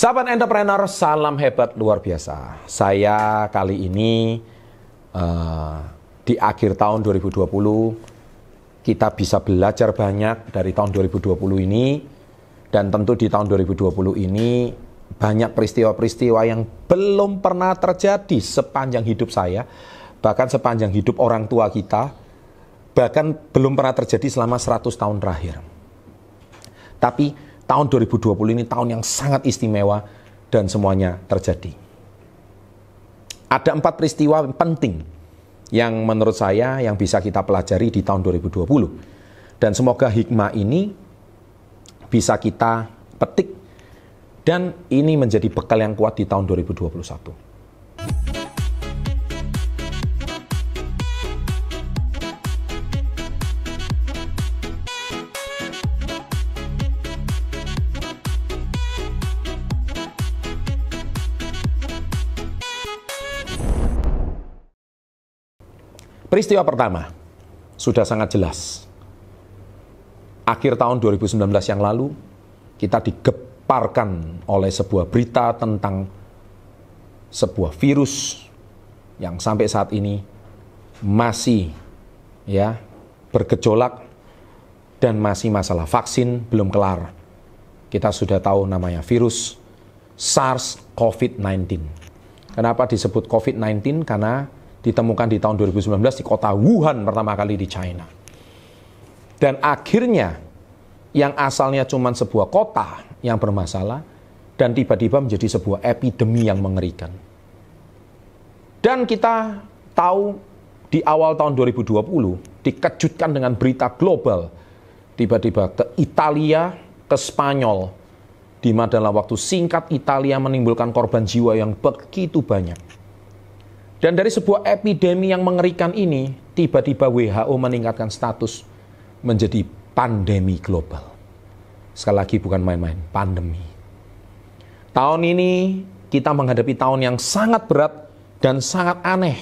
Sahabat entrepreneur, salam hebat luar biasa. Saya kali ini uh, di akhir tahun 2020 kita bisa belajar banyak dari tahun 2020 ini dan tentu di tahun 2020 ini banyak peristiwa-peristiwa yang belum pernah terjadi sepanjang hidup saya, bahkan sepanjang hidup orang tua kita, bahkan belum pernah terjadi selama 100 tahun terakhir. Tapi tahun 2020 ini tahun yang sangat istimewa dan semuanya terjadi. Ada empat peristiwa penting yang menurut saya yang bisa kita pelajari di tahun 2020. Dan semoga hikmah ini bisa kita petik dan ini menjadi bekal yang kuat di tahun 2021. Peristiwa pertama sudah sangat jelas. Akhir tahun 2019 yang lalu, kita digeparkan oleh sebuah berita tentang sebuah virus yang sampai saat ini masih ya bergejolak dan masih masalah vaksin belum kelar. Kita sudah tahu namanya virus SARS COVID-19. Kenapa disebut COVID-19? Karena ditemukan di tahun 2019 di kota Wuhan pertama kali di China. Dan akhirnya yang asalnya cuma sebuah kota yang bermasalah dan tiba-tiba menjadi sebuah epidemi yang mengerikan. Dan kita tahu di awal tahun 2020 dikejutkan dengan berita global tiba-tiba ke Italia, ke Spanyol, di mana dalam waktu singkat Italia menimbulkan korban jiwa yang begitu banyak. Dan dari sebuah epidemi yang mengerikan ini, tiba-tiba WHO meningkatkan status menjadi pandemi global. Sekali lagi bukan main-main, pandemi. Tahun ini kita menghadapi tahun yang sangat berat dan sangat aneh.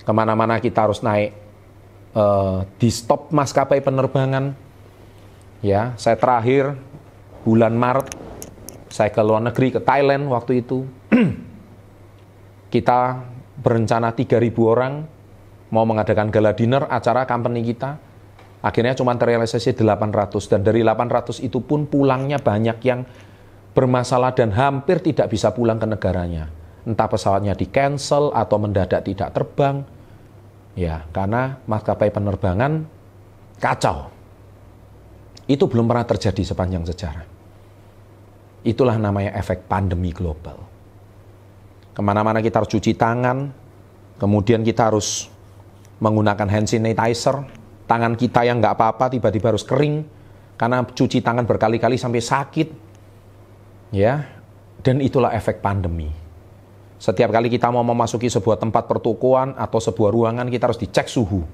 Ke mana-mana kita harus naik uh, di stop maskapai penerbangan. Ya, saya terakhir bulan Maret saya ke luar negeri ke Thailand waktu itu. kita berencana 3.000 orang mau mengadakan gala dinner acara company kita. Akhirnya cuma terrealisasi 800 dan dari 800 itu pun pulangnya banyak yang bermasalah dan hampir tidak bisa pulang ke negaranya. Entah pesawatnya di cancel atau mendadak tidak terbang. Ya, karena maskapai penerbangan kacau. Itu belum pernah terjadi sepanjang sejarah. Itulah namanya efek pandemi global. Ke mana-mana kita harus cuci tangan, kemudian kita harus menggunakan hand sanitizer, tangan kita yang nggak apa-apa tiba-tiba harus kering, karena cuci tangan berkali-kali sampai sakit. Ya, dan itulah efek pandemi. Setiap kali kita mau memasuki sebuah tempat pertukuan atau sebuah ruangan, kita harus dicek suhu,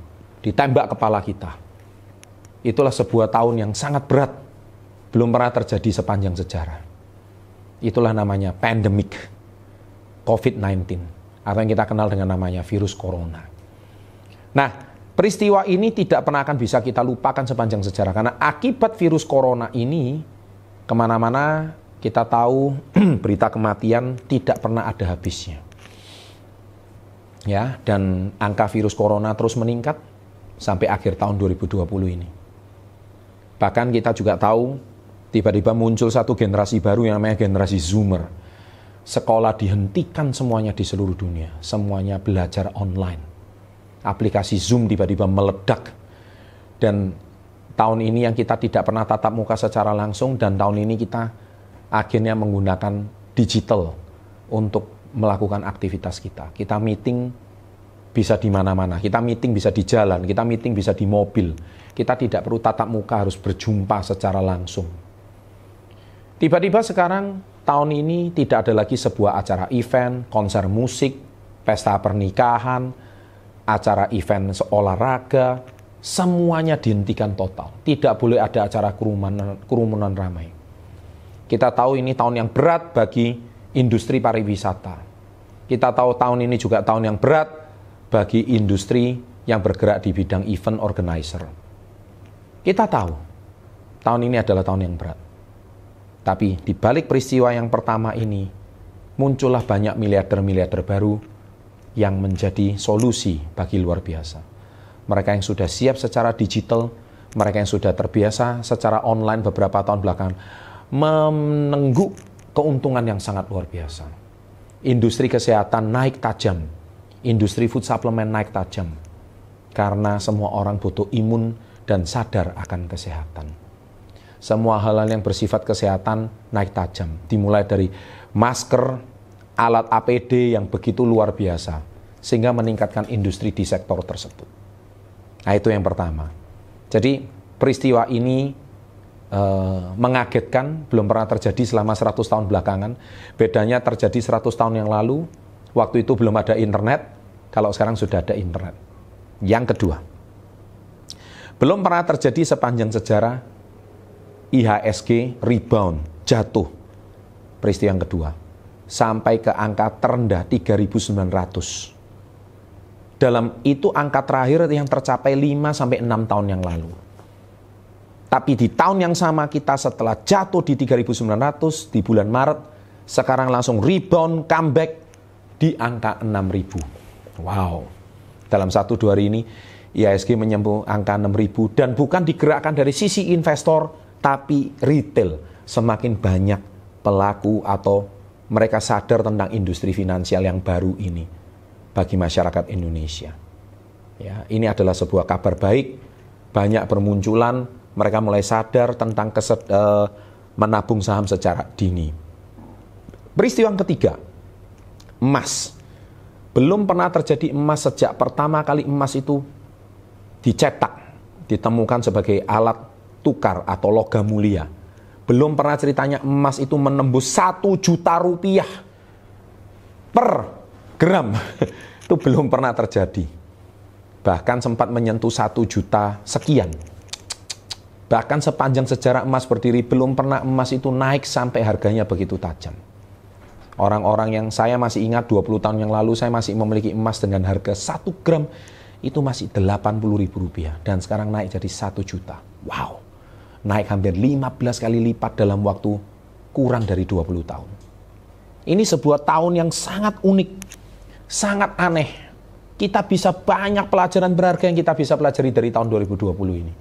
ditembak kepala kita. Itulah sebuah tahun yang sangat berat, belum pernah terjadi sepanjang sejarah. Itulah namanya pandemic. COVID-19 atau yang kita kenal dengan namanya virus corona. Nah, peristiwa ini tidak pernah akan bisa kita lupakan sepanjang sejarah karena akibat virus corona ini ke mana-mana kita tahu berita kematian tidak pernah ada habisnya. Ya, dan angka virus corona terus meningkat sampai akhir tahun 2020 ini. Bahkan kita juga tahu tiba-tiba muncul satu generasi baru yang namanya generasi Zoomer sekolah dihentikan semuanya di seluruh dunia. Semuanya belajar online. Aplikasi Zoom tiba-tiba meledak. Dan tahun ini yang kita tidak pernah tatap muka secara langsung dan tahun ini kita akhirnya menggunakan digital untuk melakukan aktivitas kita. Kita meeting bisa di mana-mana, kita meeting bisa di jalan, kita meeting bisa di mobil. Kita tidak perlu tatap muka harus berjumpa secara langsung. Tiba-tiba sekarang tahun ini tidak ada lagi sebuah acara event, konser musik, pesta pernikahan, acara event olahraga, semuanya dihentikan total. Tidak boleh ada acara kerumunan, kerumunan ramai. Kita tahu ini tahun yang berat bagi industri pariwisata. Kita tahu tahun ini juga tahun yang berat bagi industri yang bergerak di bidang event organizer. Kita tahu tahun ini adalah tahun yang berat. Tapi di balik peristiwa yang pertama ini, muncullah banyak miliarder-miliarder baru yang menjadi solusi bagi luar biasa. Mereka yang sudah siap secara digital, mereka yang sudah terbiasa secara online beberapa tahun belakangan, menengguk keuntungan yang sangat luar biasa. Industri kesehatan naik tajam, industri food supplement naik tajam, karena semua orang butuh imun dan sadar akan kesehatan semua hal-hal yang bersifat kesehatan naik tajam. Dimulai dari masker, alat APD yang begitu luar biasa, sehingga meningkatkan industri di sektor tersebut. Nah itu yang pertama. Jadi peristiwa ini eh, mengagetkan, belum pernah terjadi selama 100 tahun belakangan. Bedanya terjadi 100 tahun yang lalu, waktu itu belum ada internet, kalau sekarang sudah ada internet. Yang kedua, belum pernah terjadi sepanjang sejarah IHSG rebound, jatuh. Peristiwa yang kedua, sampai ke angka terendah 3.900. Dalam itu angka terakhir yang tercapai 5 sampai 6 tahun yang lalu. Tapi di tahun yang sama kita setelah jatuh di 3.900 di bulan Maret, sekarang langsung rebound, comeback di angka 6.000. Wow. Dalam satu dua hari ini IHSG menyembuh angka 6.000 dan bukan digerakkan dari sisi investor, tapi retail semakin banyak pelaku atau mereka sadar tentang industri finansial yang baru ini bagi masyarakat Indonesia. Ya, ini adalah sebuah kabar baik, banyak bermunculan, mereka mulai sadar tentang kesed, uh, menabung saham secara dini. Peristiwa yang ketiga, emas. Belum pernah terjadi emas sejak pertama kali emas itu dicetak, ditemukan sebagai alat tukar atau logam mulia. Belum pernah ceritanya emas itu menembus satu juta rupiah per gram. itu belum pernah terjadi. Bahkan sempat menyentuh satu juta sekian. Bahkan sepanjang sejarah emas berdiri, belum pernah emas itu naik sampai harganya begitu tajam. Orang-orang yang saya masih ingat 20 tahun yang lalu saya masih memiliki emas dengan harga 1 gram itu masih 80 ribu rupiah dan sekarang naik jadi 1 juta. Wow naik hampir 15 kali lipat dalam waktu kurang dari 20 tahun. Ini sebuah tahun yang sangat unik, sangat aneh. Kita bisa banyak pelajaran berharga yang kita bisa pelajari dari tahun 2020 ini.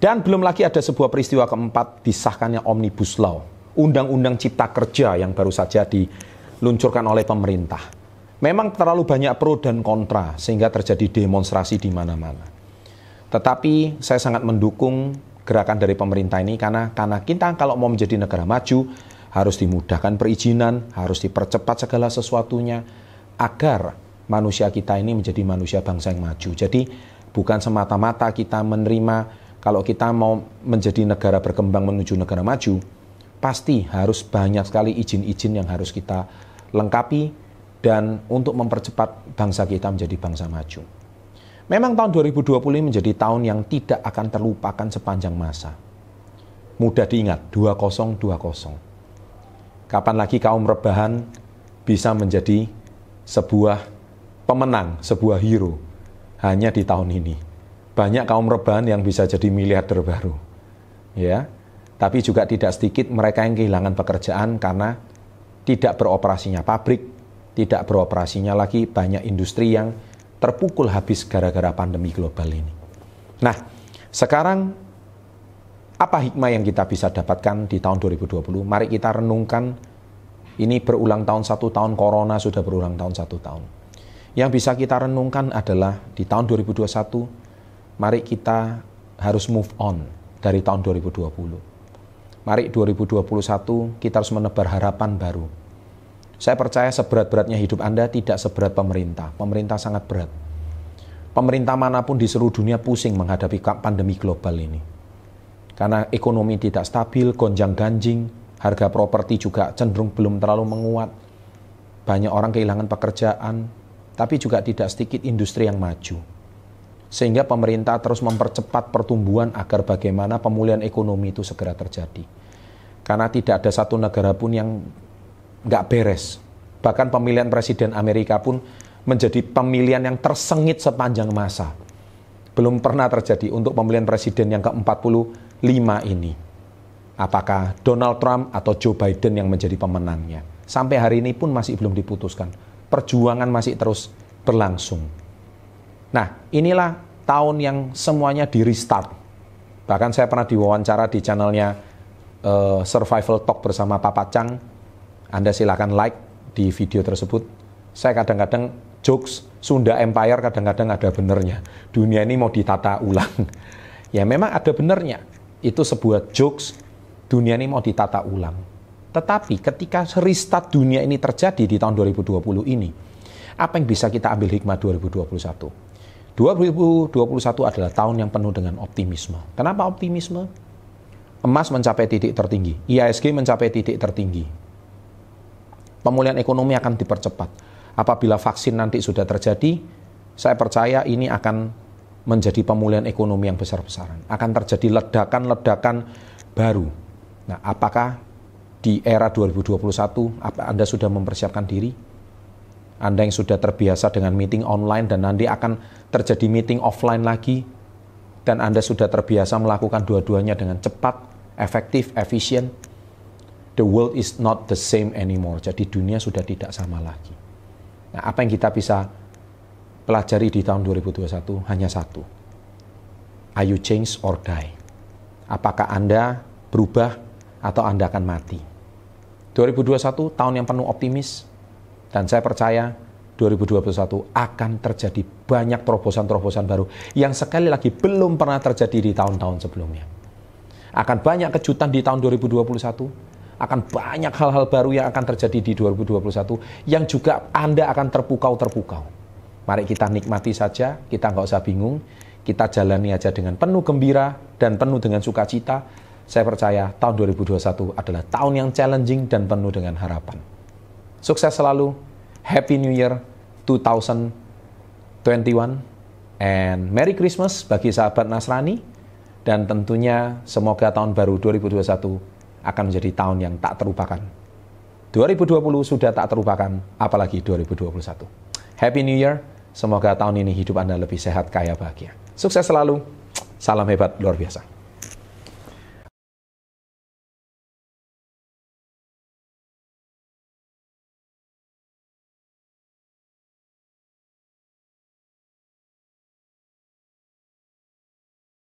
Dan belum lagi ada sebuah peristiwa keempat disahkannya Omnibus Law, Undang-Undang Cipta Kerja yang baru saja diluncurkan oleh pemerintah. Memang terlalu banyak pro dan kontra sehingga terjadi demonstrasi di mana-mana. Tetapi saya sangat mendukung gerakan dari pemerintah ini karena karena kita kalau mau menjadi negara maju harus dimudahkan perizinan, harus dipercepat segala sesuatunya agar manusia kita ini menjadi manusia bangsa yang maju. Jadi bukan semata-mata kita menerima kalau kita mau menjadi negara berkembang menuju negara maju, pasti harus banyak sekali izin-izin yang harus kita lengkapi dan untuk mempercepat bangsa kita menjadi bangsa maju. Memang tahun 2020 menjadi tahun yang tidak akan terlupakan sepanjang masa. Mudah diingat, 2020. Kapan lagi kaum rebahan bisa menjadi sebuah pemenang, sebuah hero hanya di tahun ini. Banyak kaum rebahan yang bisa jadi miliarder baru. Ya. Tapi juga tidak sedikit mereka yang kehilangan pekerjaan karena tidak beroperasinya pabrik, tidak beroperasinya lagi banyak industri yang terpukul habis gara-gara pandemi global ini. Nah, sekarang apa hikmah yang kita bisa dapatkan di tahun 2020? Mari kita renungkan ini berulang tahun satu tahun corona sudah berulang tahun satu tahun. Yang bisa kita renungkan adalah di tahun 2021, mari kita harus move on dari tahun 2020. Mari 2021 kita harus menebar harapan baru saya percaya seberat-beratnya hidup Anda tidak seberat pemerintah. Pemerintah sangat berat. Pemerintah mana pun di seluruh dunia pusing menghadapi pandemi global ini. Karena ekonomi tidak stabil, gonjang-ganjing, harga properti juga cenderung belum terlalu menguat. Banyak orang kehilangan pekerjaan, tapi juga tidak sedikit industri yang maju. Sehingga pemerintah terus mempercepat pertumbuhan agar bagaimana pemulihan ekonomi itu segera terjadi. Karena tidak ada satu negara pun yang nggak beres. Bahkan pemilihan presiden Amerika pun menjadi pemilihan yang tersengit sepanjang masa. Belum pernah terjadi untuk pemilihan presiden yang ke-45 ini. Apakah Donald Trump atau Joe Biden yang menjadi pemenangnya? Sampai hari ini pun masih belum diputuskan. Perjuangan masih terus berlangsung. Nah, inilah tahun yang semuanya di restart. Bahkan saya pernah diwawancara di channelnya uh, Survival Talk bersama Papa Chang. Anda silakan like di video tersebut. Saya kadang-kadang jokes Sunda Empire kadang-kadang ada benernya. Dunia ini mau ditata ulang. ya memang ada benernya. Itu sebuah jokes dunia ini mau ditata ulang. Tetapi ketika restart dunia ini terjadi di tahun 2020 ini, apa yang bisa kita ambil hikmah 2021? 2021 adalah tahun yang penuh dengan optimisme. Kenapa optimisme? Emas mencapai titik tertinggi, IISG mencapai titik tertinggi. Pemulihan ekonomi akan dipercepat. Apabila vaksin nanti sudah terjadi, saya percaya ini akan menjadi pemulihan ekonomi yang besar-besaran. Akan terjadi ledakan-ledakan baru Nah, apakah di era 2021 apa Anda sudah mempersiapkan diri? Anda yang sudah terbiasa dengan meeting online dan nanti akan terjadi meeting offline lagi dan Anda sudah terbiasa melakukan dua-duanya dengan cepat, efektif, efisien. The world is not the same anymore. Jadi dunia sudah tidak sama lagi. Nah, apa yang kita bisa pelajari di tahun 2021 hanya satu. Are you change or die? Apakah Anda berubah atau Anda akan mati. 2021 tahun yang penuh optimis dan saya percaya 2021 akan terjadi banyak terobosan-terobosan baru yang sekali lagi belum pernah terjadi di tahun-tahun sebelumnya. Akan banyak kejutan di tahun 2021, akan banyak hal-hal baru yang akan terjadi di 2021 yang juga Anda akan terpukau-terpukau. Mari kita nikmati saja, kita nggak usah bingung, kita jalani aja dengan penuh gembira dan penuh dengan sukacita saya percaya tahun 2021 adalah tahun yang challenging dan penuh dengan harapan. Sukses selalu. Happy New Year 2021 and Merry Christmas bagi sahabat Nasrani dan tentunya semoga tahun baru 2021 akan menjadi tahun yang tak terlupakan. 2020 sudah tak terlupakan, apalagi 2021. Happy New Year, semoga tahun ini hidup Anda lebih sehat, kaya, bahagia. Sukses selalu, salam hebat luar biasa.